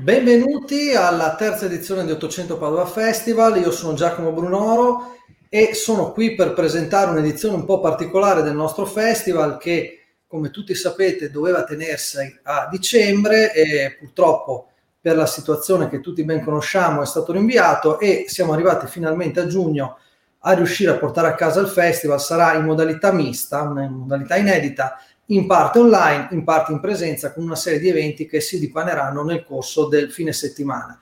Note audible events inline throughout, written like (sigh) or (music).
Benvenuti alla terza edizione di 800 Padova Festival, io sono Giacomo Brunoro e sono qui per presentare un'edizione un po' particolare del nostro festival che come tutti sapete doveva tenersi a dicembre e purtroppo per la situazione che tutti ben conosciamo è stato rinviato e siamo arrivati finalmente a giugno a riuscire a portare a casa il festival, sarà in modalità mista, in modalità inedita in parte online, in parte in presenza, con una serie di eventi che si dipaneranno nel corso del fine settimana.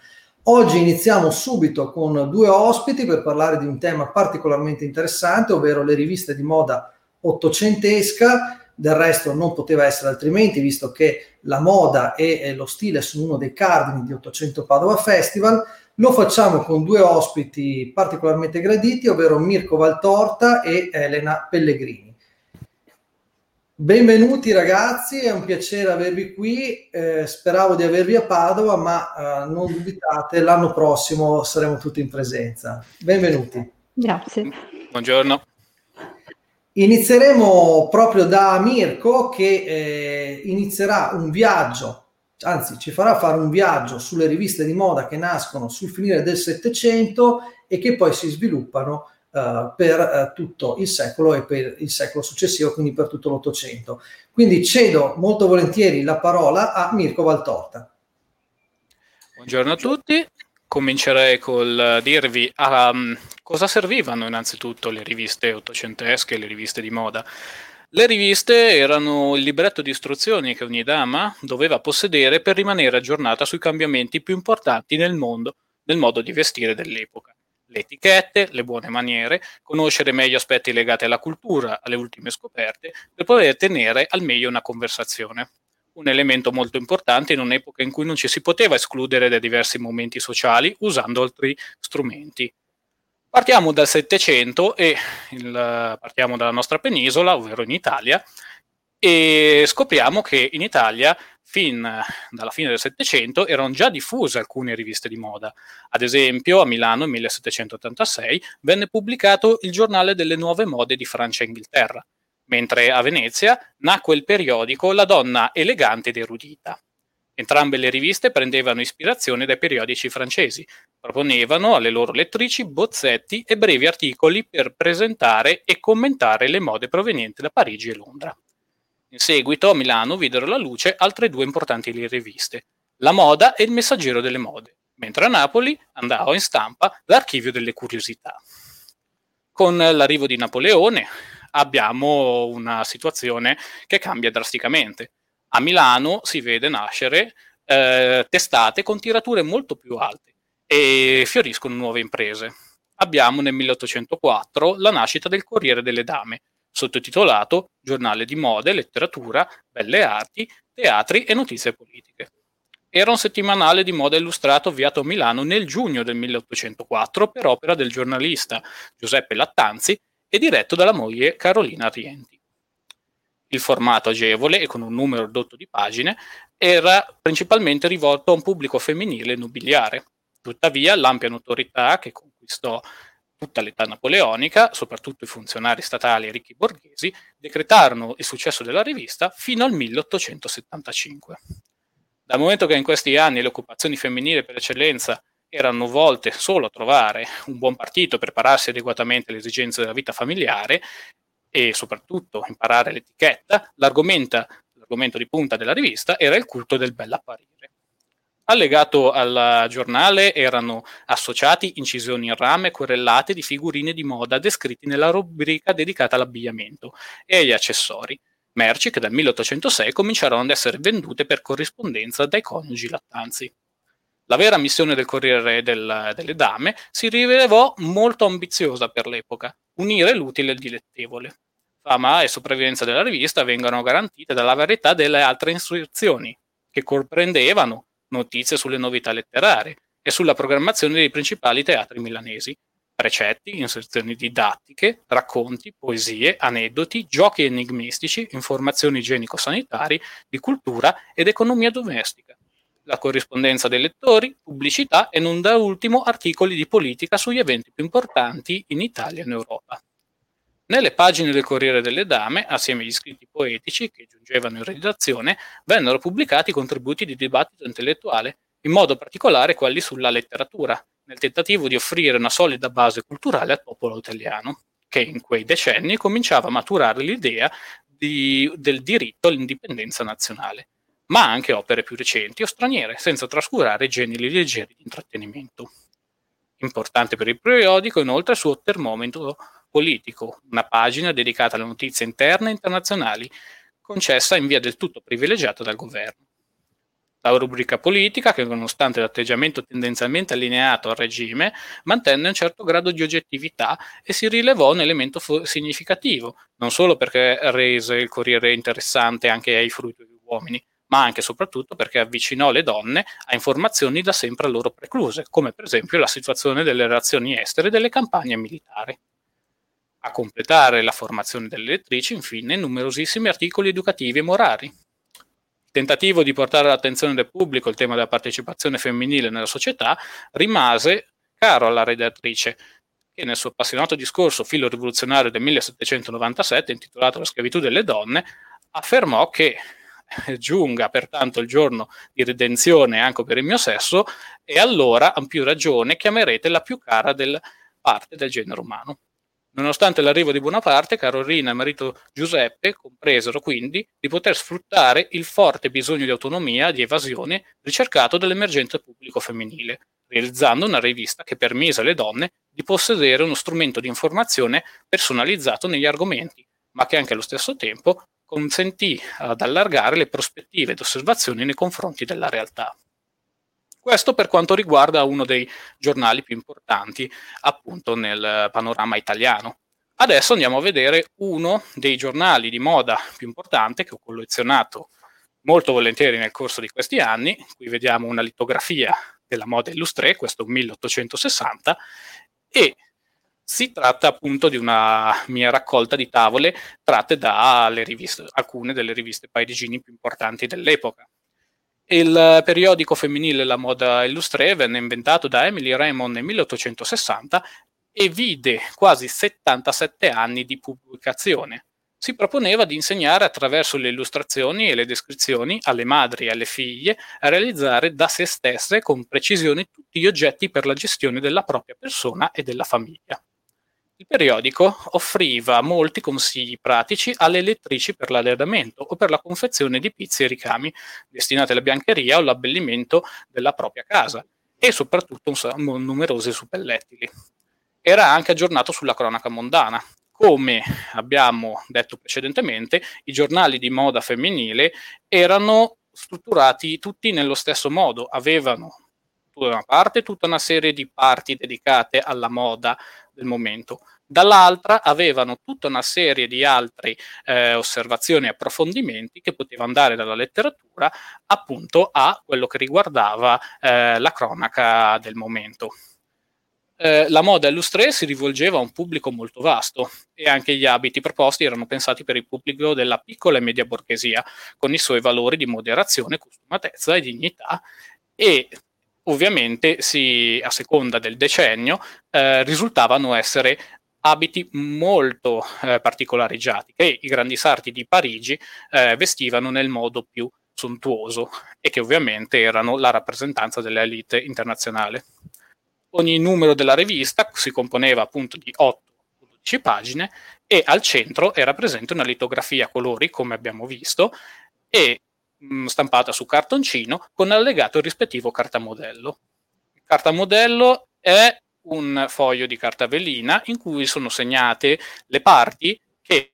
Oggi iniziamo subito con due ospiti per parlare di un tema particolarmente interessante, ovvero le riviste di moda ottocentesca. Del resto non poteva essere altrimenti, visto che la moda e lo stile sono uno dei cardini di 800 Padova Festival. Lo facciamo con due ospiti particolarmente graditi, ovvero Mirko Valtorta e Elena Pellegrini. Benvenuti ragazzi, è un piacere avervi qui. Eh, speravo di avervi a Padova, ma eh, non dubitate, l'anno prossimo saremo tutti in presenza. Benvenuti. Grazie. Buongiorno. Inizieremo proprio da Mirko che eh, inizierà un viaggio, anzi ci farà fare un viaggio sulle riviste di moda che nascono sul finire del Settecento e che poi si sviluppano uh, per uh, tutto il secolo e per il secolo successivo, quindi per tutto l'Ottocento. Quindi cedo molto volentieri la parola a Mirko Valtorta. Buongiorno a tutti, comincerei col dirvi um, cosa servivano innanzitutto le riviste ottocentesche, le riviste di moda. Le riviste erano il libretto di istruzioni che ogni dama doveva possedere per rimanere aggiornata sui cambiamenti più importanti nel mondo, nel modo di vestire dell'epoca le etichette, le buone maniere, conoscere meglio aspetti legati alla cultura, alle ultime scoperte, per poter tenere al meglio una conversazione. Un elemento molto importante in un'epoca in cui non ci si poteva escludere dai diversi momenti sociali usando altri strumenti. Partiamo dal Settecento e il, partiamo dalla nostra penisola, ovvero in Italia, e scopriamo che in Italia fin dalla fine del Settecento erano già diffuse alcune riviste di moda. Ad esempio, a Milano nel 1786 venne pubblicato il giornale delle nuove mode di Francia e Inghilterra, mentre a Venezia nacque il periodico La donna elegante ed erudita. Entrambe le riviste prendevano ispirazione dai periodici francesi, proponevano alle loro lettrici bozzetti e brevi articoli per presentare e commentare le mode provenienti da Parigi e Londra. In seguito a Milano videro la luce altre due importanti riviste, La Moda e Il Messaggero delle Mode, mentre a Napoli andava in stampa L'Archivio delle Curiosità. Con l'arrivo di Napoleone abbiamo una situazione che cambia drasticamente. A Milano si vede nascere eh, testate con tirature molto più alte e fioriscono nuove imprese. Abbiamo nel 1804 la nascita del Corriere delle Dame, sottotitolato Giornale di mode, letteratura, belle arti, teatri e notizie politiche. Era un settimanale di moda illustrato avviato a Milano nel giugno del 1804 per opera del giornalista Giuseppe Lattanzi e diretto dalla moglie Carolina Rienti. Il formato agevole e con un numero ridotto di pagine era principalmente rivolto a un pubblico femminile nobiliare. Tuttavia, l'ampia notorietà che conquistò tutta l'età napoleonica, soprattutto i funzionari statali e ricchi borghesi, decretarono il successo della rivista fino al 1875. Dal momento che in questi anni le occupazioni femminili per eccellenza erano volte solo a trovare un buon partito prepararsi adeguatamente alle esigenze della vita familiare e soprattutto imparare l'etichetta, l'argomento, l'argomento di punta della rivista era il culto del bell'apparire. Allegato al giornale erano associati incisioni in rame querellate di figurine di moda descritti nella rubrica dedicata all'abbigliamento e agli accessori, merci che dal 1806 cominciarono ad essere vendute per corrispondenza dai coniugi lattanzi. La vera missione del Corriere del, delle Dame si rivelò molto ambiziosa per l'epoca, unire l'utile e il dilettevole. Fama e sopravvivenza della rivista vengono garantite dalla varietà delle altre istruzioni, che comprendevano notizie sulle novità letterarie e sulla programmazione dei principali teatri milanesi, precetti, inserzioni didattiche, racconti, poesie, aneddoti, giochi enigmistici, informazioni igienico-sanitari, di cultura ed economia domestica, la corrispondenza dei lettori, pubblicità e non da ultimo articoli di politica sugli eventi più importanti in Italia e in Europa. Nelle pagine del Corriere delle Dame, assieme agli scritti poetici che giungevano in redazione, vennero pubblicati contributi di dibattito intellettuale in modo particolare quelli sulla letteratura, nel tentativo di offrire una solida base culturale al popolo italiano, che in quei decenni cominciava a maturare l'idea di, del diritto all'indipendenza nazionale, ma anche opere più recenti o straniere, senza trascurare generi leggeri di intrattenimento. Importante per il periodico inoltre il suo termometro politico, una pagina dedicata alle notizie interne e internazionali, concessa in via del tutto privilegiata dal governo. La rubrica politica, che nonostante l'atteggiamento tendenzialmente allineato al regime, mantenne un certo grado di oggettività e si rilevò un elemento fo- significativo, non solo perché rese il Corriere interessante anche ai frutti uomini, ma anche e soprattutto perché avvicinò le donne a informazioni da sempre a loro precluse, come per esempio la situazione delle relazioni estere e delle campagne militari. A completare la formazione delle lettrici, infine, numerosissimi articoli educativi e morali. Il tentativo di portare all'attenzione del pubblico il tema della partecipazione femminile nella società rimase caro alla redattrice, che nel suo appassionato discorso filo rivoluzionario del 1797, intitolato La schiavitù delle donne, affermò che giunga pertanto il giorno di redenzione anche per il mio sesso, e allora, a più ragione, chiamerete la più cara del parte del genere umano. Nonostante l'arrivo di Bonaparte, Carolina e marito Giuseppe compresero quindi di poter sfruttare il forte bisogno di autonomia di evasione ricercato dall'emergenza pubblico femminile, realizzando una rivista che permise alle donne di possedere uno strumento di informazione personalizzato negli argomenti, ma che anche allo stesso tempo consentì ad allargare le prospettive ed osservazioni nei confronti della realtà. Questo per quanto riguarda uno dei giornali più importanti appunto nel panorama italiano. Adesso andiamo a vedere uno dei giornali di moda più importanti che ho collezionato molto volentieri nel corso di questi anni. Qui vediamo una litografia della moda illustrée, questo 1860, e si tratta appunto di una mia raccolta di tavole tratte da riviste, alcune delle riviste parigini più importanti dell'epoca. Il periodico femminile La Moda Illustrée venne inventato da Emily Raymond nel 1860 e vide quasi 77 anni di pubblicazione. Si proponeva di insegnare attraverso le illustrazioni e le descrizioni alle madri e alle figlie a realizzare da se stesse con precisione tutti gli oggetti per la gestione della propria persona e della famiglia. Il periodico offriva molti consigli pratici alle lettrici per l'arredamento o per la confezione di pizzi e ricami destinati alla biancheria o all'abbellimento della propria casa e soprattutto numerosi suppellettili. Era anche aggiornato sulla cronaca mondana. Come abbiamo detto precedentemente, i giornali di moda femminile erano strutturati tutti nello stesso modo, avevano da una parte tutta una serie di parti dedicate alla moda del momento. Dall'altra avevano tutta una serie di altre eh, osservazioni e approfondimenti che potevano andare dalla letteratura appunto a quello che riguardava eh, la cronaca del momento. Eh, la moda illustrée si rivolgeva a un pubblico molto vasto e anche gli abiti proposti erano pensati per il pubblico della piccola e media borghesia, con i suoi valori di moderazione, costumatezza e dignità e ovviamente si, a seconda del decennio eh, risultavano essere abiti molto eh, particolareggiati che i grandi sarti di Parigi eh, vestivano nel modo più sontuoso e che ovviamente erano la rappresentanza dell'elite internazionale. Ogni numero della rivista si componeva appunto di 8 12 pagine e al centro era presente una litografia a colori, come abbiamo visto, e mh, stampata su cartoncino con allegato il rispettivo cartamodello. Il cartamodello è un foglio di carta velina in cui sono segnate le parti che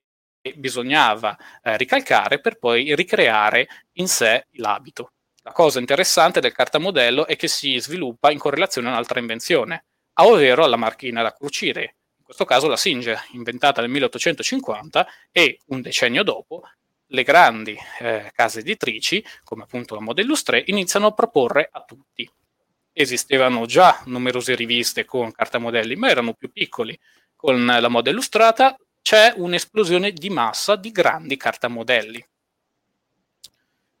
bisognava eh, ricalcare per poi ricreare in sé l'abito. La cosa interessante del cartamodello è che si sviluppa in correlazione a un'altra invenzione, ovvero la macchina da cucire, in questo caso la Singer, inventata nel 1850 e un decennio dopo le grandi eh, case editrici, come appunto la Moda Illustrée, iniziano a proporre a tutti esistevano già numerose riviste con cartamodelli, ma erano più piccoli. Con la moda illustrata c'è un'esplosione di massa di grandi cartamodelli.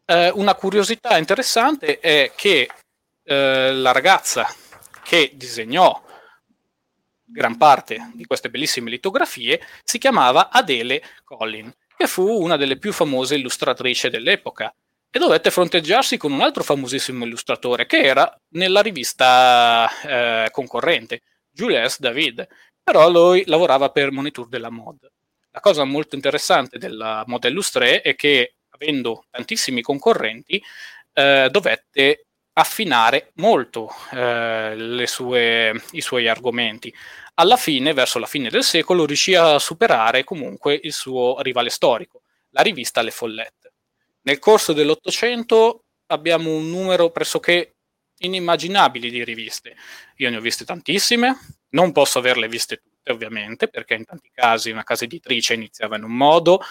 Eh, una curiosità interessante è che eh, la ragazza che disegnò gran parte di queste bellissime litografie si chiamava Adele Collin, che fu una delle più famose illustratrici dell'epoca e dovette fronteggiarsi con un altro famosissimo illustratore che era nella rivista eh, concorrente, Jules David, però lui lavorava per Monitor della Mod. La cosa molto interessante della Mod Illustré è che, avendo tantissimi concorrenti, eh, dovette affinare molto eh, sue, i suoi argomenti. Alla fine, verso la fine del secolo, riuscì a superare comunque il suo rivale storico, la rivista Le Follette nel corso dell'Ottocento abbiamo un numero pressoché inimmaginabile di riviste. Io ne ho viste tantissime, non posso averle viste tutte ovviamente, perché in tanti casi una casa editrice iniziava in un modo,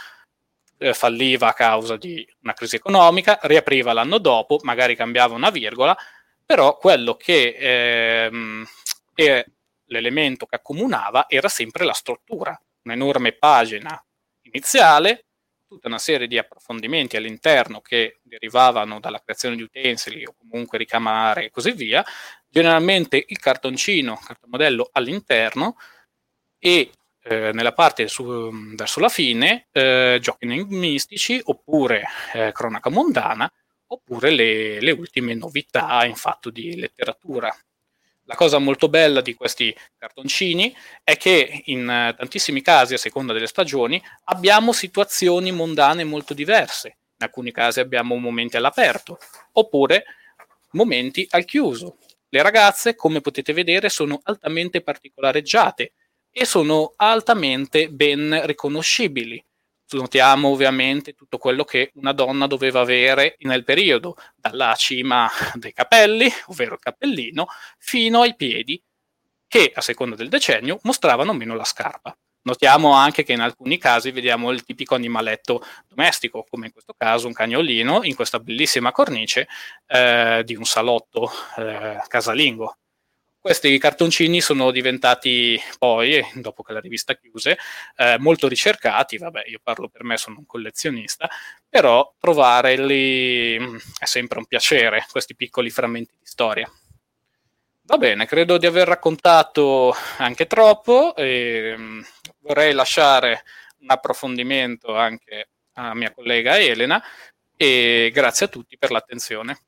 eh, falliva a causa di una crisi economica, riapriva l'anno dopo, magari cambiava una virgola, però quello che ehm, è l'elemento che accomunava era sempre la struttura, un'enorme pagina iniziale tutta una serie di approfondimenti all'interno che derivavano dalla creazione di utensili o comunque ricamare e così via, generalmente il cartoncino, cartomodello all'interno e eh, nella parte su, verso la fine eh, giochi enigmistici oppure eh, cronaca mondana oppure le, le ultime novità in fatto di letteratura la cosa molto bella di questi cartoncini è che in tantissimi casi, a seconda delle stagioni, abbiamo situazioni mondane molto diverse. In alcuni casi abbiamo momenti all'aperto, oppure momenti al chiuso. Le ragazze, come potete vedere, sono altamente particolareggiate e sono altamente ben riconoscibili notiamo ovviamente tutto quello che una donna doveva avere nel periodo, dalla cima dei capelli, ovvero il cappellino, fino ai piedi, che a seconda del decennio mostravano meno la scarpa. Notiamo anche che in alcuni casi vediamo il tipico animaletto domestico, come in questo caso un cagnolino, in questa bellissima cornice eh, di un salotto eh, casalingo. Questi cartoncini sono diventati poi, dopo che la rivista chiuse, eh, molto ricercati, vabbè io parlo per me, sono un collezionista, però trovarli mm, è sempre un piacere, questi piccoli frammenti di storia. Va bene, credo di aver raccontato anche troppo e mm, vorrei lasciare un approfondimento anche a mia collega Elena e grazie a tutti per l'attenzione.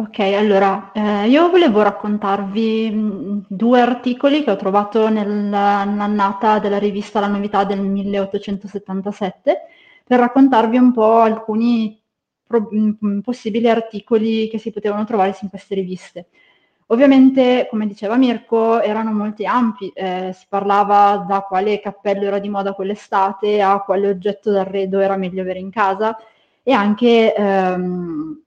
Ok, allora, eh, io volevo raccontarvi due articoli che ho trovato nell'annata della rivista La Novità del 1877 per raccontarvi un po' alcuni pro- possibili articoli che si potevano trovare in queste riviste. Ovviamente, come diceva Mirko, erano molti ampi, eh, si parlava da quale cappello era di moda quell'estate a quale oggetto d'arredo era meglio avere in casa e anche... Ehm,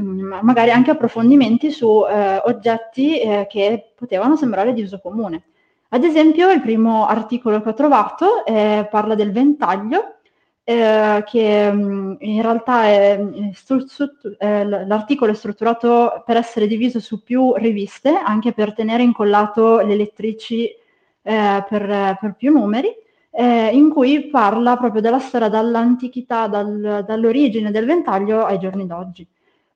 Mm, magari anche approfondimenti su eh, oggetti eh, che potevano sembrare di uso comune. Ad esempio, il primo articolo che ho trovato eh, parla del ventaglio, eh, che mm, in realtà è, stru- stru- eh, l'articolo è strutturato per essere diviso su più riviste, anche per tenere incollato le lettrici eh, per, per, più numeri, in cui parla proprio della storia dall'antichità, dal, dall'origine del ventaglio ai giorni d'oggi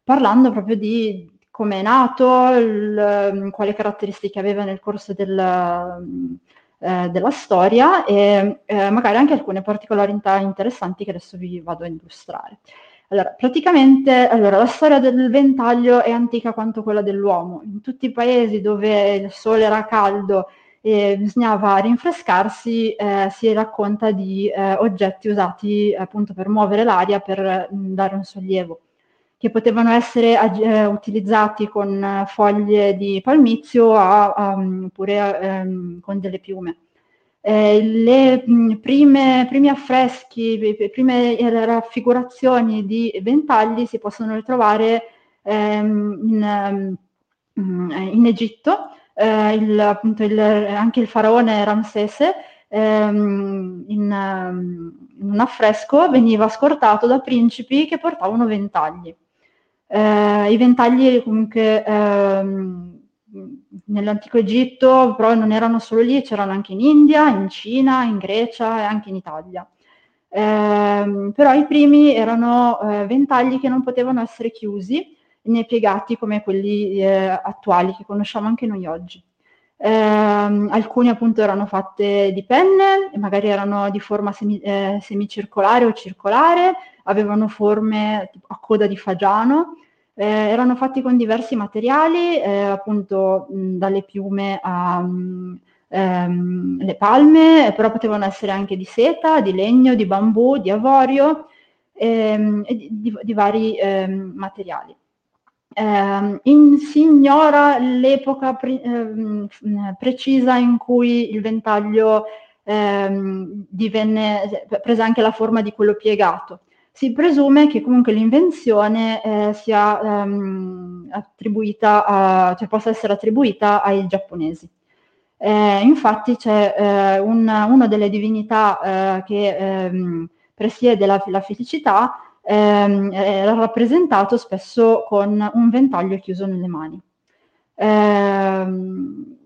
parlando proprio di come è nato, il, mm, quali caratteristiche aveva nel corso del, mm, eh, della storia e eh, magari anche alcune particolarità interessanti che adesso vi vado a illustrare. Allora, praticamente allora, la storia del ventaglio è antica quanto quella dell'uomo. In tutti i paesi dove il sole era caldo e bisognava rinfrescarsi, eh, si racconta di eh, oggetti usati appunto per muovere l'aria, per mh, mm, dare un sollievo che potevano essere eh, utilizzati con foglie di palmizio oppure ehm, con delle piume. Eh, le mh, prime, primi affreschi, le prime eh, raffigurazioni di ventagli si possono ritrovare ehm, in, um, in, Egitto, eh, il, appunto il, anche il faraone Ramsese ehm, in, in un affresco veniva scortato da principi che portavano ventagli. Eh, I ventagli comunque ehm, nell'antico Egitto però non erano solo lì, c'erano anche in India, in Cina, in Grecia e anche in Italia. Eh, però i primi erano eh, ventagli che non potevano essere chiusi né piegati come quelli eh, attuali che conosciamo anche noi oggi. Eh, alcune appunto erano fatte di penne, magari erano di forma semi, eh, semicircolare o circolare, avevano forme a coda di fagiano, eh, erano fatti con diversi materiali, eh, appunto mh, dalle piume a... Mh, ehm, palme, però potevano essere anche di seta, di legno, di bambù, di avorio ehm, e di, di, di vari ehm, materiali. Eh, in, si ignora l'epoca pre, ehm, precisa in cui il ventaglio ehm, divenne, prese anche la forma di quello piegato. Si presume che comunque l'invenzione eh, sia ehm, attribuita a, cioè possa essere attribuita ai giapponesi. Eh, infatti c'è eh, un, una delle divinità eh, che ehm, presiede la, la felicità, ehm, era rappresentato spesso con un ventaglio chiuso nelle mani. Ehm,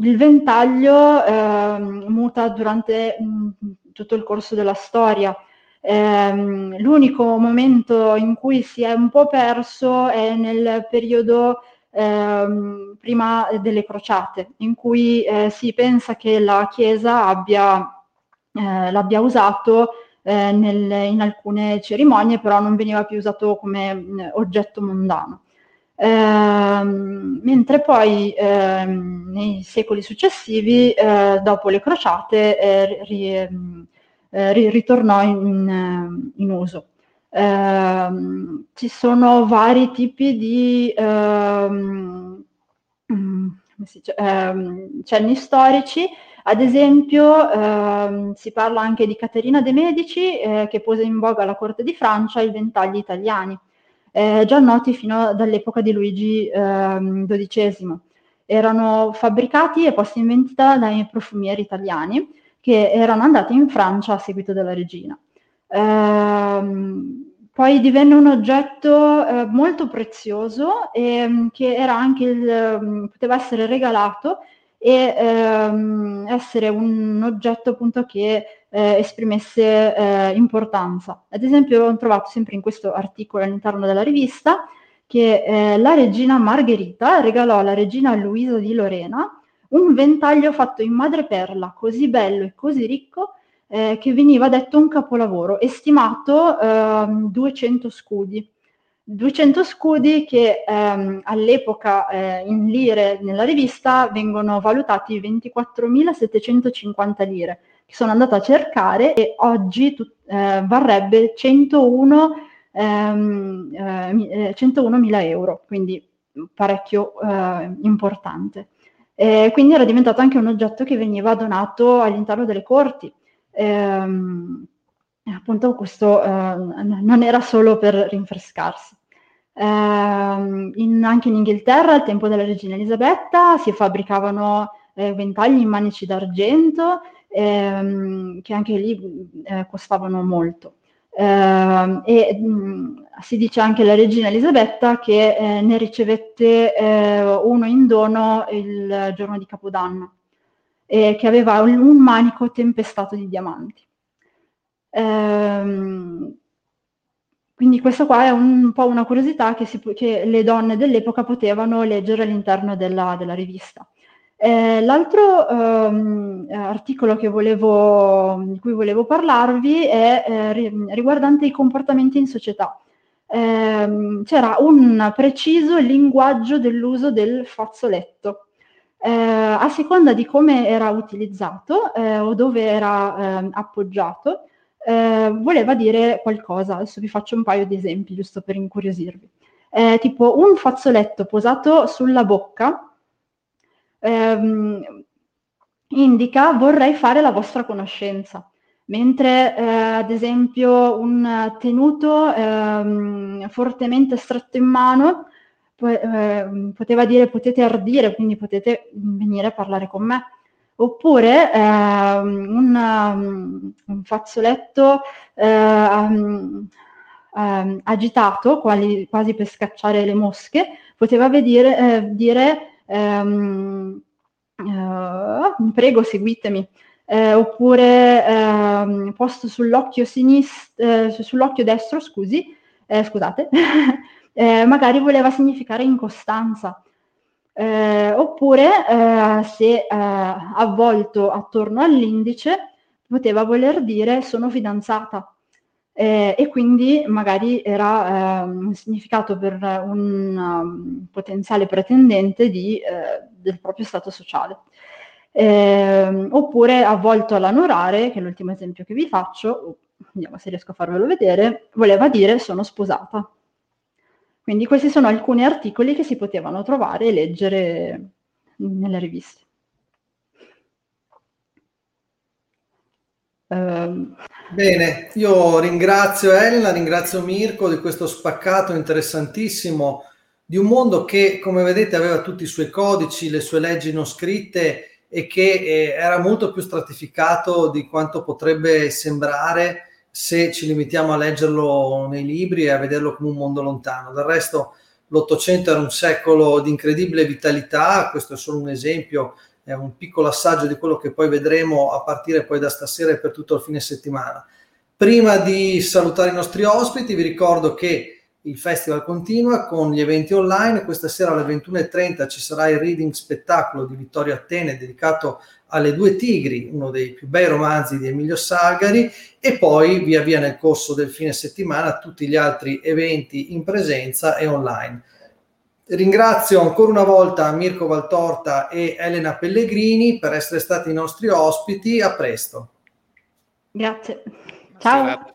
il ventaglio ehm, muta durante mh, mm, tutto il corso della storia. Ehm, l'unico momento in cui si è un po' perso è nel periodo ehm, prima delle crociate, in cui eh, si pensa che la Chiesa abbia, eh, l'abbia usato eh, nel, in alcune cerimonie, però non veniva più usato come mh, mm, oggetto mondano. Ehm, mentre poi ehm, nei secoli successivi, eh, dopo le crociate, eh, ri, ehm, eh, ri, ritornò in, in, in uso. Ehm, ci sono vari tipi di ehm, mm, ehm, cenni storici, ad esempio ehm, si parla anche di Caterina de' Medici eh, che pose in voga alla corte di Francia i ventagli italiani, eh, già noti fino dall'epoca di Luigi XII. Ehm, Erano fabbricati e posti in vendita dai profumieri italiani che erano andati in Francia a seguito della regina. Ehm, poi divenne un oggetto eh, molto prezioso e mm, che anche il, mm, poteva essere regalato e ehm, essere un oggetto appunto che eh, esprimesse eh, importanza. Ad esempio ho trovato sempre in questo articolo all'interno della rivista che eh, la regina Margherita regalò alla regina Luisa di Lorena un ventaglio fatto in madreperla così bello e così ricco eh, che veniva detto un capolavoro, estimato eh, 200 scudi. 200 scudi che ehm, all'epoca eh, in lire nella rivista vengono valutati 24.750 lire, che sono andata a cercare e oggi tu, eh, varrebbe 101, ehm, eh, 101.000 eh, euro, quindi parecchio eh, importante. quindi era diventato anche un oggetto che veniva donato all'interno delle corti ehm, appunto questo eh, non era solo per rinfrescarsi. Eh, in, anche in Inghilterra, al tempo della regina Elisabetta, si fabbricavano eh, ventagli in manici d'argento, ehm, che anche lì eh, costavano molto. Uh, e mh, mm, si dice anche la regina Elisabetta che eh, ne ricevette eh, uno in dono il giorno di Capodanno eh, che aveva un, un, manico tempestato di diamanti. Ehm, quindi questa qua è un, un po' una curiosità che, si, che, le donne dell'epoca potevano leggere all'interno della, della rivista. Eh, l'altro ehm, articolo volevo, di cui volevo parlarvi è eh, riguardante i comportamenti in società. Eh, c'era un preciso linguaggio dell'uso del fazzoletto eh, a seconda di come era utilizzato eh, o dove era eh, appoggiato, eh, voleva dire qualcosa. Adesso vi faccio un paio di esempi, giusto per incuriosirvi. Eh, tipo un fazzoletto posato sulla bocca ehm, indica vorrei fare la vostra conoscenza mentre eh, ad esempio un tenuto eh, fortemente stretto in mano eh, poteva dire potete ardire, quindi potete venire a parlare con me. Oppure eh, un, um, un, fazzoletto eh, um, um, agitato, quali, quasi per scacciare le mosche, poteva vedere, eh, dire ehm, uh, prego seguitemi. Eh, oppure ehm, posto sull'occhio sinistro, eh, sull'occhio destro, scusi, scusate, (laughs) eh, magari voleva significare incostanza. Eh, oppure eh, se eh, avvolto attorno all'indice poteva voler dire sono fidanzata eh, e quindi magari era eh, un significato per un um, potenziale pretendente di, eh, del proprio stato sociale. Eh, oppure avvolto all'anorare, che è l'ultimo esempio che vi faccio, vediamo se riesco a farvelo vedere, voleva dire sono sposata. Quindi questi sono alcuni articoli che si potevano trovare e leggere nelle riviste. Um, Bene, io ringrazio Elena, ringrazio Mirko di questo spaccato interessantissimo di un mondo che, come vedete, aveva tutti i suoi codici, le sue leggi non scritte e che eh, era molto più stratificato di quanto potrebbe sembrare se ci limitiamo a leggerlo nei libri e a vederlo come un mondo lontano. Del resto l'Ottocento era un secolo di incredibile vitalità, questo è solo un esempio, è un piccolo assaggio di quello che poi vedremo a partire poi da stasera e per tutto il fine settimana. Prima di salutare i nostri ospiti vi ricordo che il festival continua con gli eventi online. Questa sera alle 21.30 ci sarà il reading spettacolo di Vittorio Attene dedicato alle due tigri, uno dei più bei romanzi di Emilio Salgari, e poi via via nel corso del fine settimana tutti gli altri eventi in presenza e online. Ringrazio ancora una volta Mirko Valtorta e Elena Pellegrini per essere stati i nostri ospiti. A presto. Grazie. Ciao.